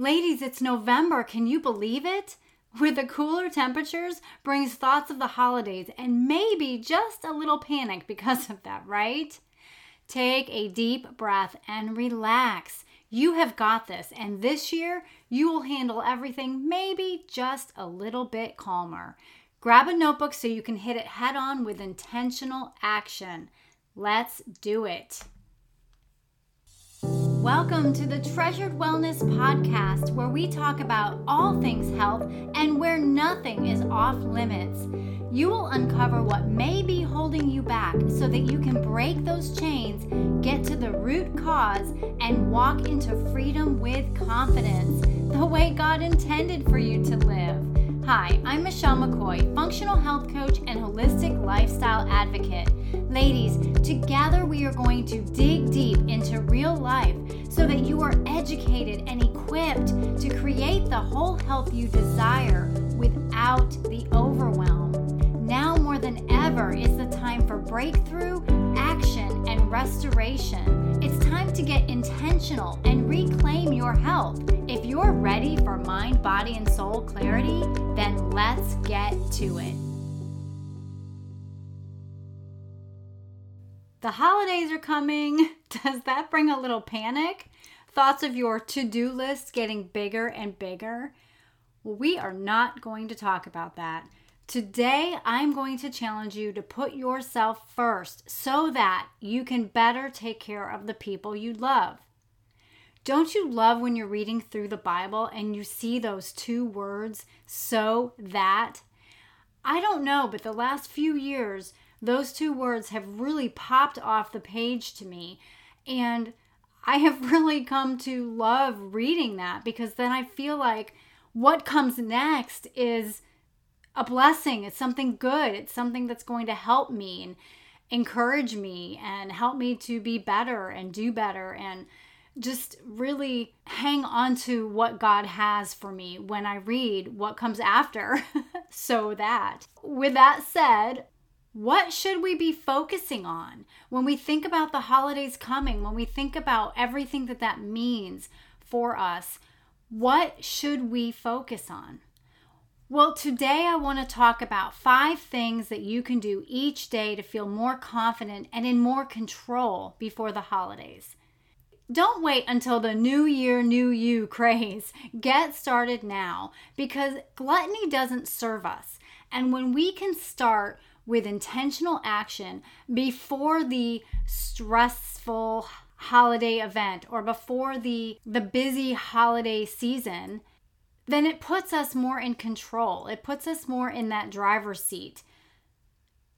Ladies, it's November. Can you believe it? With the cooler temperatures brings thoughts of the holidays and maybe just a little panic because of that, right? Take a deep breath and relax. You have got this, and this year you will handle everything maybe just a little bit calmer. Grab a notebook so you can hit it head on with intentional action. Let's do it. Welcome to the Treasured Wellness Podcast, where we talk about all things health and where nothing is off limits. You will uncover what may be holding you back so that you can break those chains, get to the root cause, and walk into freedom with confidence, the way God intended for you to live. Hi, I'm Michelle McCoy, functional health coach and holistic lifestyle advocate. Ladies, together we are going to dig deep into real life so that you are educated and equipped to create the whole health you desire without the overwhelm. Now more than ever is the time for breakthrough, action, and restoration. It's time to get intentional and reclaim your health. If you're ready for mind, body, and soul clarity, then let's get to it. The holidays are coming. Does that bring a little panic? Thoughts of your to do list getting bigger and bigger? Well, we are not going to talk about that. Today, I'm going to challenge you to put yourself first so that you can better take care of the people you love. Don't you love when you're reading through the Bible and you see those two words, so that? I don't know, but the last few years, those two words have really popped off the page to me. And I have really come to love reading that because then I feel like what comes next is a blessing. It's something good. It's something that's going to help me and encourage me and help me to be better and do better and just really hang on to what God has for me when I read what comes after. so that, with that said, what should we be focusing on when we think about the holidays coming, when we think about everything that that means for us? What should we focus on? Well, today I want to talk about five things that you can do each day to feel more confident and in more control before the holidays. Don't wait until the new year, new you craze. Get started now because gluttony doesn't serve us. And when we can start with intentional action before the stressful holiday event or before the the busy holiday season then it puts us more in control. It puts us more in that driver's seat.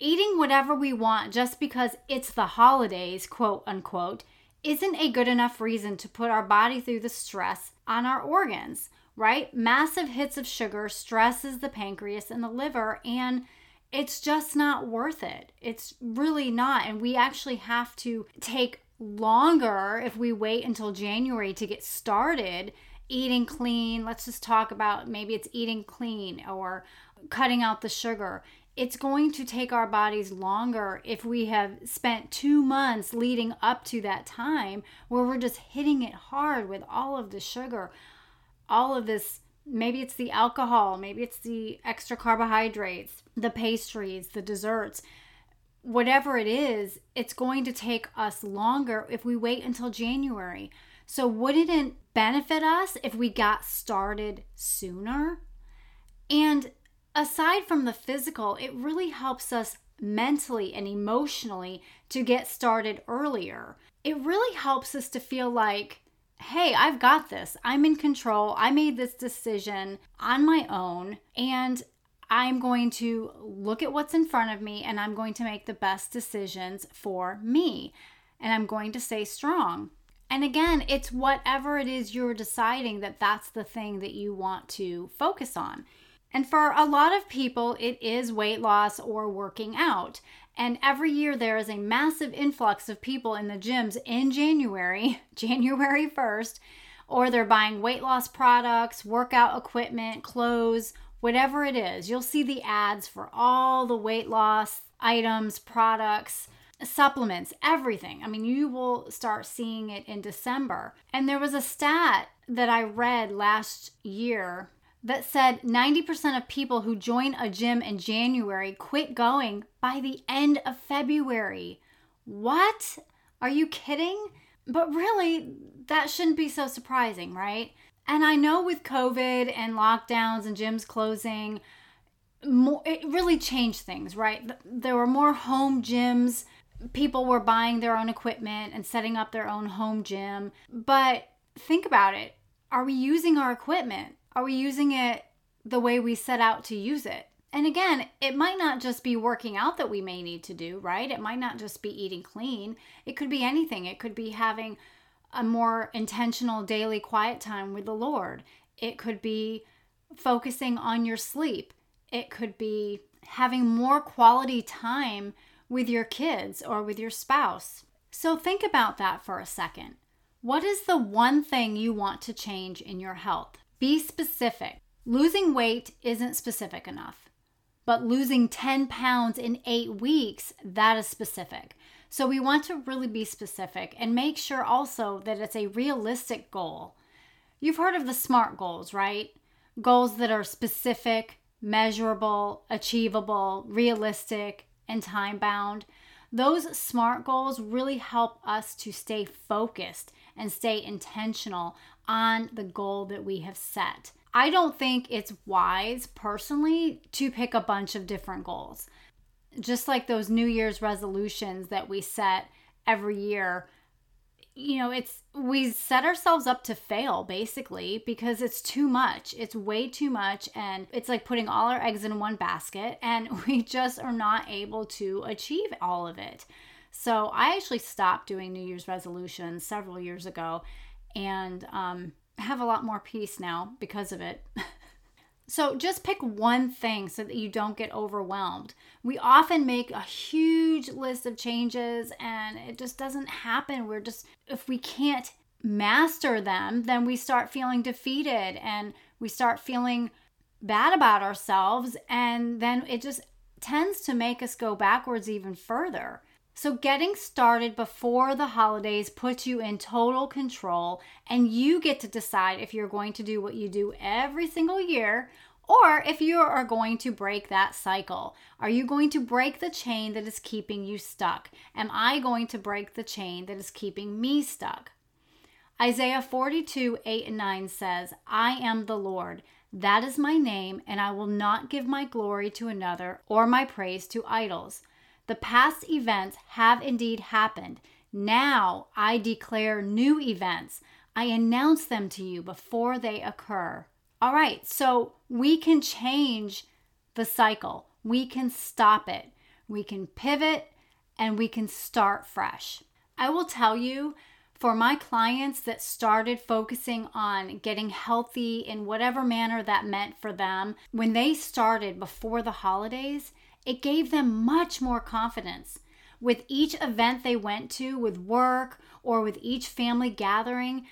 Eating whatever we want just because it's the holidays quote unquote isn't a good enough reason to put our body through the stress on our organs right? Massive hits of sugar stresses the pancreas and the liver and it's just not worth it. It's really not. And we actually have to take longer if we wait until January to get started eating clean. Let's just talk about maybe it's eating clean or cutting out the sugar. It's going to take our bodies longer if we have spent two months leading up to that time where we're just hitting it hard with all of the sugar, all of this Maybe it's the alcohol, maybe it's the extra carbohydrates, the pastries, the desserts. Whatever it is, it's going to take us longer if we wait until January. So, wouldn't it benefit us if we got started sooner? And aside from the physical, it really helps us mentally and emotionally to get started earlier. It really helps us to feel like hey, I've got this. I'm in control. I made this decision on my own, and I'm going to look at what's in front of me and I'm going to make the best decisions for me. And I'm going to stay strong. And again, it's whatever it is you're deciding that that's the thing that you want to focus on. And for a lot of people, it is weight loss or working out. And every year there is a massive influx of people in the gyms in January, January 1st, or they're buying weight loss products, workout equipment, clothes, whatever it is. You'll see the ads for all the weight loss items, products. supplements, everything. I mean, you will start seeing it in December. And there was a stat that I read last year that said 90% of people who join a gym in January quit going by the end of February. What? Are you kidding? But really, that shouldn't be so surprising, right? And I know with COVID and lockdowns and gyms closing, more, it really changed things, right? There were more home gyms. People were buying their own equipment and setting up their own home gym. But think about it. Are we using our equipment? Are we using it the way we set out to use it? And again, it might not just be working out that we may need to do, right? It might not just be eating clean. It could be anything. It could be having a more intentional daily quiet time with the Lord. It could be focusing on your sleep. It could be having more quality time with your kids or with your spouse. So think about that for a second. What is the one thing you want to change in your health? Be specific. Losing weight isn't specific enough, but losing 10 pounds in eight weeks, that is specific. So we want to really be specific and make sure also that it's a realistic goal. You've heard of the SMART goals, right? Goals that are specific, measurable, achievable, realistic, and time bound. Those SMART goals really help us to stay focused and stay intentional on the goal that we have set. I don't think it's wise personally to pick a bunch of different goals. Just like those New Year's resolutions that we set every year, you know, it's we set ourselves up to fail basically because it's too much. It's way too much and it's like putting all our eggs in one basket and we just are not able to achieve all of it. So I actually stopped doing New Year's resolutions several years ago and um, have a lot more peace now because of it. So just pick one thing so that you don't get overwhelmed. We often make a huge list of changes and it just doesn't happen. We're just, if we can't master them, then we start feeling defeated and we start feeling bad about ourselves. And then it just tends to make us go backwards even further. So, getting started before the holidays puts you in total control, and you get to decide if you're going to do what you do every single year or if you are going to break that cycle. Are you going to break the chain that is keeping you stuck? Am I going to break the chain that is keeping me stuck? Isaiah 42 8 and 9 says, I am the Lord. That is my name, and I will not give my glory to another or my praise to idols. The past events have indeed happened. Now I declare new events. I announce them to you before they occur. All right, so we can change the cycle, we can stop it, we can pivot, and we can start fresh. I will tell you for my clients that started focusing on getting healthy in whatever manner that meant for them, when they started before the holidays, it gave them much more confidence. With each event they went to, with work or with each family gathering,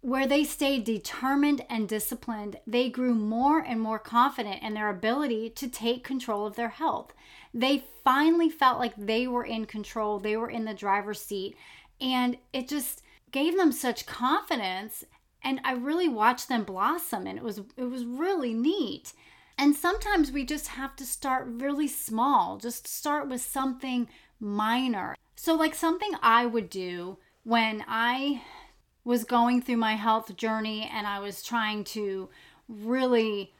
where they stayed determined and disciplined, they grew more and more confident in their ability to take control of their health. They finally felt like they were in control, they were in the driver's seat, and it just gave them such confidence and I really watched them blossom and it was it was really neat. And sometimes we just have to start really small, just start with something minor. So, like something I would do when I was going through my health journey and I was trying to really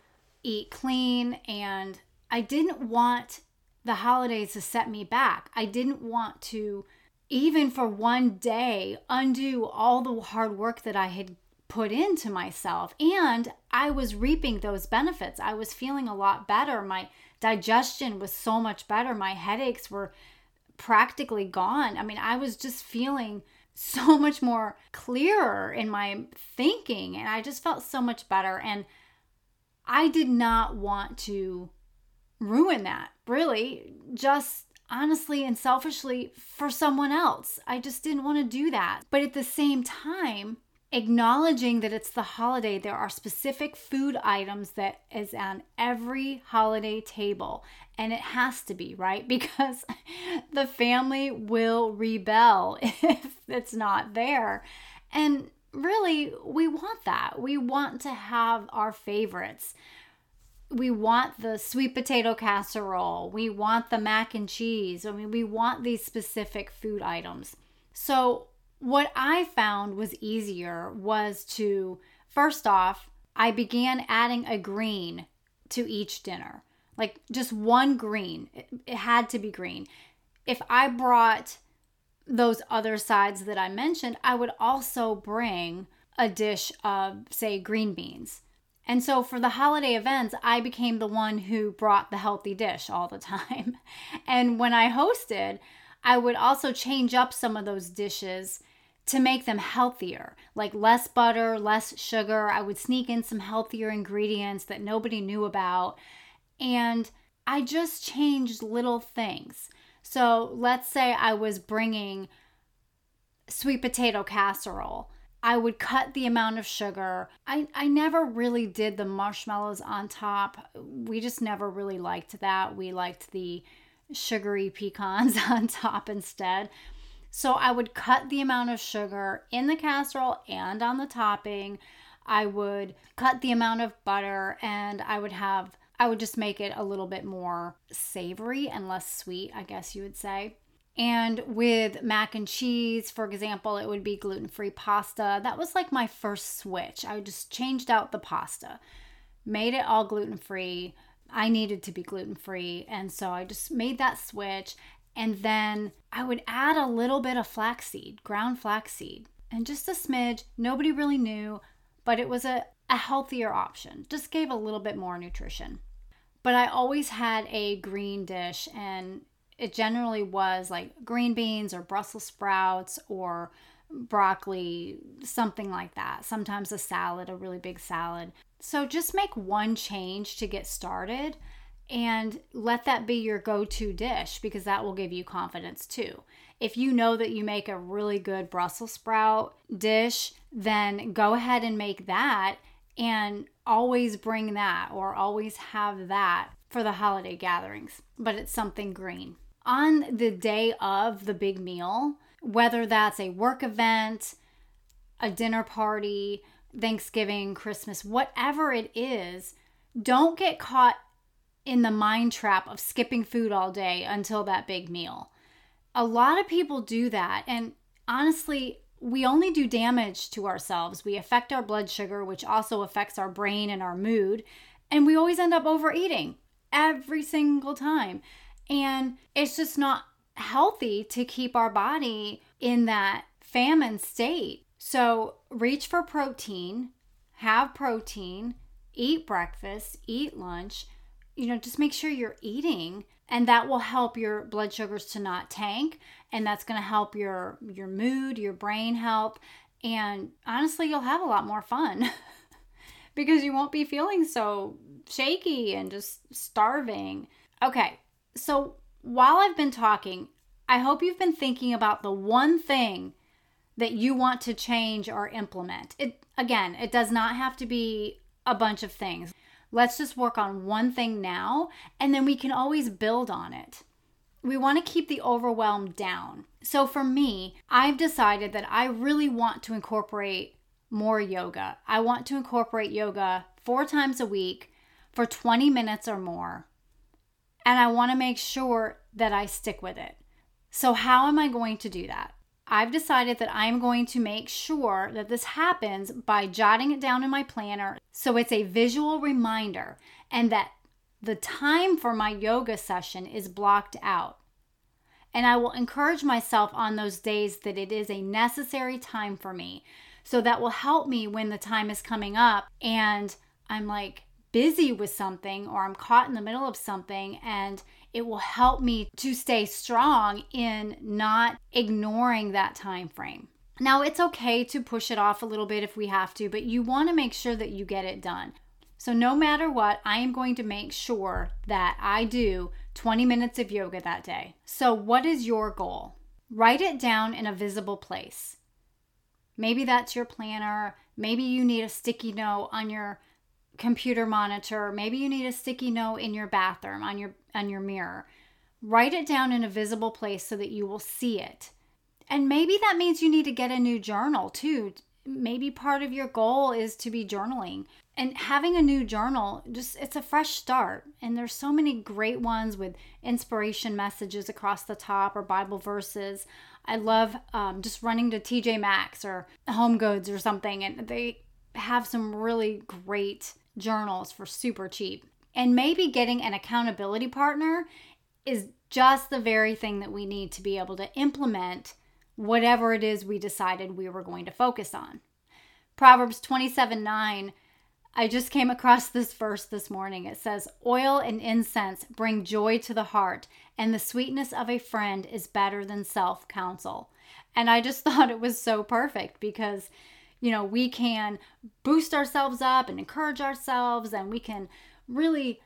eat clean and I didn't want the holidays to set me back. I didn't want to even for one day undo all the hard work that I had put into myself. And I was reaping those benefits. I was feeling a lot better. My digestion was so much better. My headaches were practically gone. I mean, I was just feeling so much more clearer in my thinking and I just felt so much better. And I did not want to ruin that, really, just honestly and selfishly for someone else. I just didn't want to do that. But at the same time, acknowledging that it's the holiday there are specific food items that is on every holiday table and it has to be right? Because the family will rebel if it's not there. And really we want that. We want to have our favorites. We want the sweet potato casserole. We want the mac and cheese. I mean we want these specific food items. So what I found was easier was to, first off, I began adding a green to each dinner. Like just one green. It, it had to be green. If I brought those other sides that I mentioned, I would also bring a dish of, say, green beans. And so for the holiday events, I became the one who brought the healthy dish all the time. And when I hosted, I would also change up some of those dishes to make them healthier, like less butter, less sugar. I would sneak in some healthier ingredients that nobody knew about. And I just changed little things. So let's say I was bringing sweet potato casserole. I would cut the amount of sugar. I, I never really did the marshmallows on top. We just never really liked that. We liked the sugary pecans on top instead. So I would cut the amount of sugar in the casserole and on the topping. I would cut the amount of butter and I would have I would just make it a little bit more savory and less sweet, I guess you would say. And with mac and cheese, for example, it would be gluten free pasta. That was like my first switch. I just changed out the pasta, made it all gluten free. I needed to be gluten free. And so I just made that switch. And then I would add a little bit of flaxseed, ground flaxseed, and just a smidge. Nobody really knew, but it was a, a healthier option. Just gave a little bit more nutrition. But I always had a green dish, and it generally was like green beans or Brussels sprouts or broccoli, something like that. Sometimes a salad, a really big salad. So just make one change to get started and let that be your go to dish because that will give you confidence too. If you know that you make a really good Brussels sprout dish, then go ahead and make that and always bring that or always have that for the holiday gatherings, but it's something green. On the day of the big meal, whether that's a work event, a dinner party, Thanksgiving, Christmas, whatever it is, don't get caught in the mind trap of skipping food all day until that big meal. A lot of people do that. And honestly, we only do damage to ourselves. We affect our blood sugar, which also affects our brain and our mood. And we always end up overeating every single time. And it's just not healthy to keep our body in that famine state. So reach for protein, have protein, eat breakfast, eat lunch, you know, just make sure you're eating and that will help your blood sugars to not tank and that's going to help your your mood, your brain health and honestly you'll have a lot more fun because you won't be feeling so shaky and just starving. Okay. So, while I've been talking, I hope you've been thinking about the one thing that you want to change or implement. It again, it does not have to be a bunch of things. Let's just work on one thing now, and then we can always build on it. We want to keep the overwhelm down. So for me, I've decided that I really want to incorporate more yoga. I want to incorporate yoga four times a week for 20 minutes or more. And I want to make sure that I stick with it. So, how am I going to do that? I've decided that I'm going to make sure that this happens by jotting it down in my planner so it's a visual reminder and that the time for my yoga session is blocked out. And I will encourage myself on those days that it is a necessary time for me. So that will help me when the time is coming up and I'm like busy with something or I'm caught in the middle of something and it will help me to stay strong in not ignoring that time frame. Now, it's okay to push it off a little bit if we have to, but you want to make sure that you get it done. So, no matter what, I am going to make sure that I do 20 minutes of yoga that day. So, what is your goal? Write it down in a visible place. Maybe that's your planner. Maybe you need a sticky note on your computer monitor. Maybe you need a sticky note in your bathroom on your on your mirror. Write it down in a visible place so that you will see it. And maybe that means you need to get a new journal too. Maybe part of your goal is to be journaling. And having a new journal, just it's a fresh start. And there's so many great ones with inspiration messages across the top or Bible verses. I love um, just running to TJ Maxx or Home Goods or something, and they have some really great journals for super cheap. And maybe getting an accountability partner is just the very thing that we need to be able to implement whatever it is we decided we were going to focus on. Proverbs 27 9. I just came across this verse this morning. It says, Oil and incense bring joy to the heart, and the sweetness of a friend is better than self counsel. And I just thought it was so perfect because, you know, we can boost ourselves up and encourage ourselves, and we can really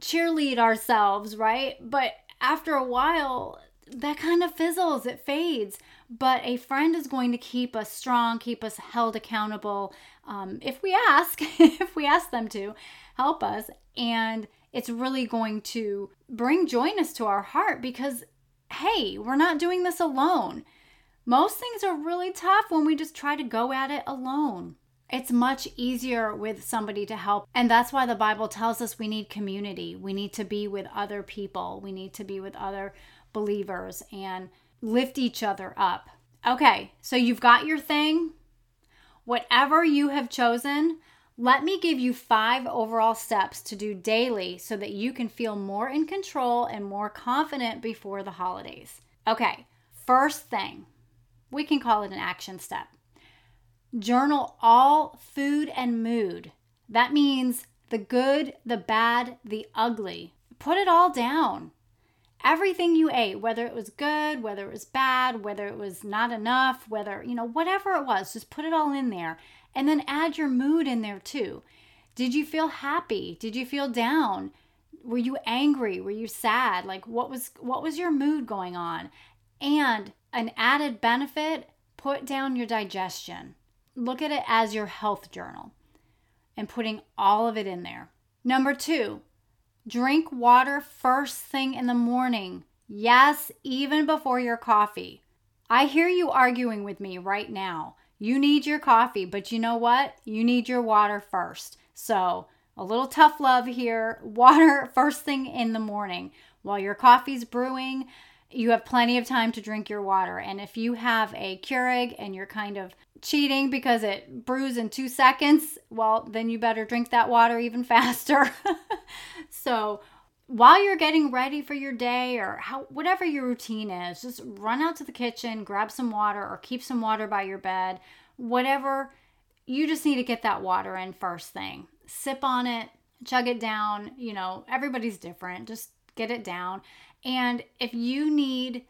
cheerlead ourselves, right? But after a while, that kind of fizzles, it fades. But a friend is going to keep us strong, keep us held accountable um, if we ask, if we ask them to help us. And it's really going to bring joyness to our heart because, hey, we're not doing this alone. Most things are really tough when we just try to go at it alone. It's much easier with somebody to help. And that's why the Bible tells us we need community. We need to be with other people. We need to be with other believers and lift each other up. Okay, so you've got your thing. Whatever you have chosen, let me give you five overall steps to do daily so that you can feel more in control and more confident before the holidays. Okay, first thing, we can call it an action step. Journal all food and mood. That means the good, the bad, the ugly. Put it all down. Everything you ate, whether it was good, whether it was bad, whether it was not enough, whether, you know, whatever it was, just put it all in there. And then add your mood in there too. Did you feel happy? Did you feel down? Were you angry? Were you sad? Like what was what was your mood going on? And an added benefit, put down your digestion look at it as your health journal and putting all of it in there. Number two, drink water first thing in the morning. Yes, even before your coffee. I hear you arguing with me right now. You need your coffee, but you know what? You need your water first. So, a little tough love here. Water first thing in the morning while your coffee's brewing you have plenty of time to drink your water. And if you have a Keurig and you're kind of cheating because it brews in two seconds, well, then you better drink that water even faster. so, while you're getting ready for your day or how whatever your routine is, just run out to the kitchen, grab some water or keep some water by your bed. Whatever, you just need to get that water in first thing. Sip on it, chug it down, you know, everybody's different. Just get it down and if you need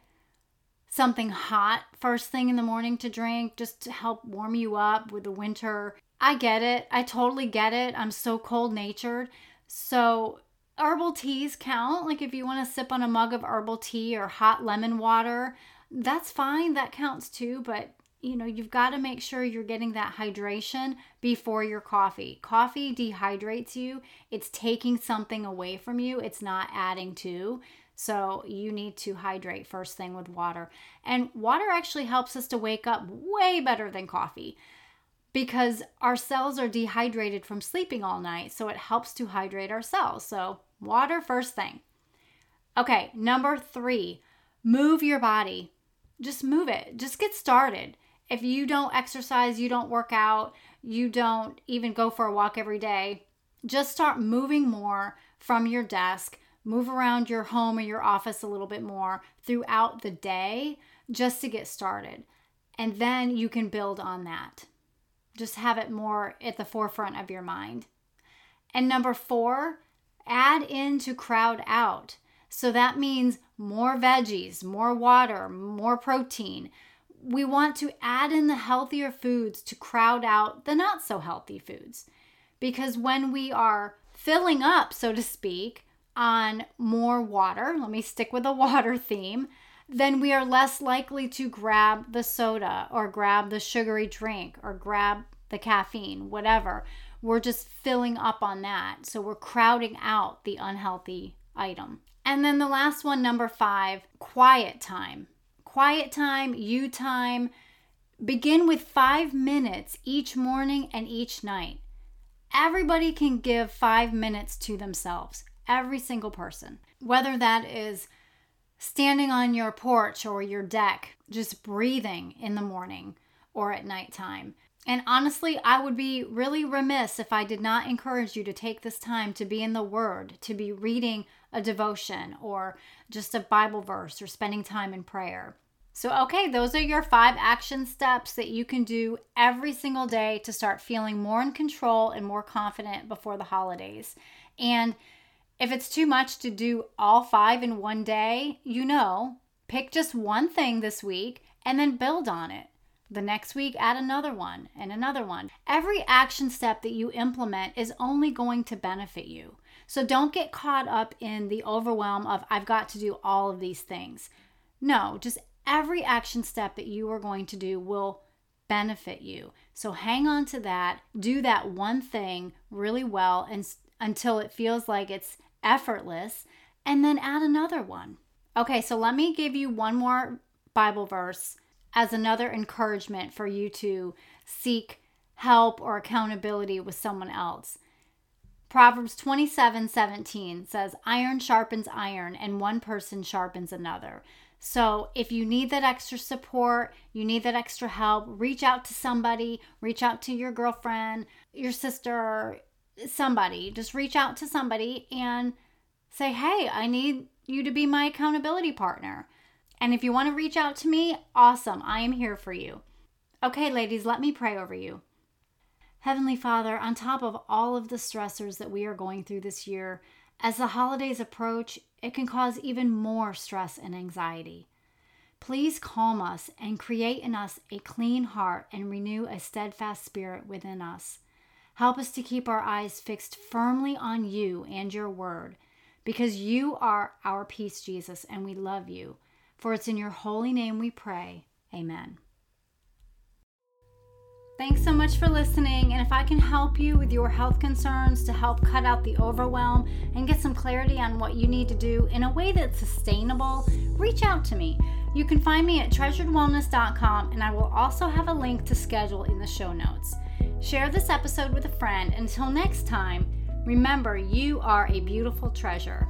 something hot first thing in the morning to drink just to help warm you up with the winter, I get it. I totally get it. I'm so cold natured. So, herbal teas count. Like if you want to sip on a mug of herbal tea or hot lemon water, that's fine. That counts too. But you know, you've got to make sure you're getting that hydration before your coffee. Coffee dehydrates you, it's taking something away from you, it's not adding to. So you need to hydrate first thing with water. And water actually helps us to wake up way better than coffee because our cells are dehydrated from sleeping all night. So it helps to hydrate our cells. So water first thing. Okay, number three, move your body. Just move it. Just get started. If you don't exercise, you don't work out, you don't even go for a walk every day, just start moving more from your desk move around your home or your office a little bit more throughout the day just to get started. And then you can build on that. Just have it more at the forefront of your mind. And number four, add in to crowd out. So that means more veggies, more water, more protein. We want to add in the healthier foods to crowd out the not so healthy foods. Because when we are filling up, so to speak, on more water. Let me stick with the water theme. then we are less likely to grab the soda or grab the sugary drink or grab the caffeine, whatever. We're just filling up on that. So we're crowding out the unhealthy item. And then the last one, number five, quiet time. Quiet time, you time. Begin with five minutes each morning and each night. Everybody can give five minutes to themselves, every single person. Whether that is standing on your porch or your deck, just breathing in the morning or at nighttime. And honestly, I would be really remiss if I did not encourage you to take this time to be in the Word, to be reading a devotion or just a Bible verse or spending time in prayer. So, okay, those are your five action steps that you can do every single day to start feeling more in control and more confident before the holidays. And if it's too much to do all five in one day, you know, pick just one thing this week and then build on it. The next week, add another one and another one. Every action step that you implement is only going to benefit you. So don't get caught up in the overwhelm of, I've got to do all of these things. No, just every action step that you are going to do will benefit you. So hang on to that. Do that one thing really well and until it feels like it's effortless, and then add another one. Okay, so let me give you one more Bible verse as another encouragement for you to seek help or accountability with someone else. Proverbs 27 17 says, Iron sharpens iron, and one person sharpens another. So, if you need that extra support, you need that extra help, reach out to somebody, reach out to your girlfriend, your sister, somebody, just reach out to somebody and say, hey, I need you to be my accountability partner. And if you want to reach out to me, awesome. I am here for you. Okay, ladies, let me pray over you. Heavenly Father, on top of all of the stressors that we are going through this year, as the holidays approach, it can cause even more stress and anxiety. Please calm us and create in us a clean heart and renew a steadfast spirit within us. Help us to keep our eyes fixed firmly on you and your word, because you are our peace, Jesus, and we love you. For it's in your holy name we pray. Amen. Thanks so much for listening. And if I can help you with your health concerns to help cut out the overwhelm and get some clarity on what you need to do in a way that's sustainable, reach out to me. You can find me at treasuredwellness.com, and I will also have a link to schedule in the show notes. Share this episode with a friend. Until next time, remember you are a beautiful treasure.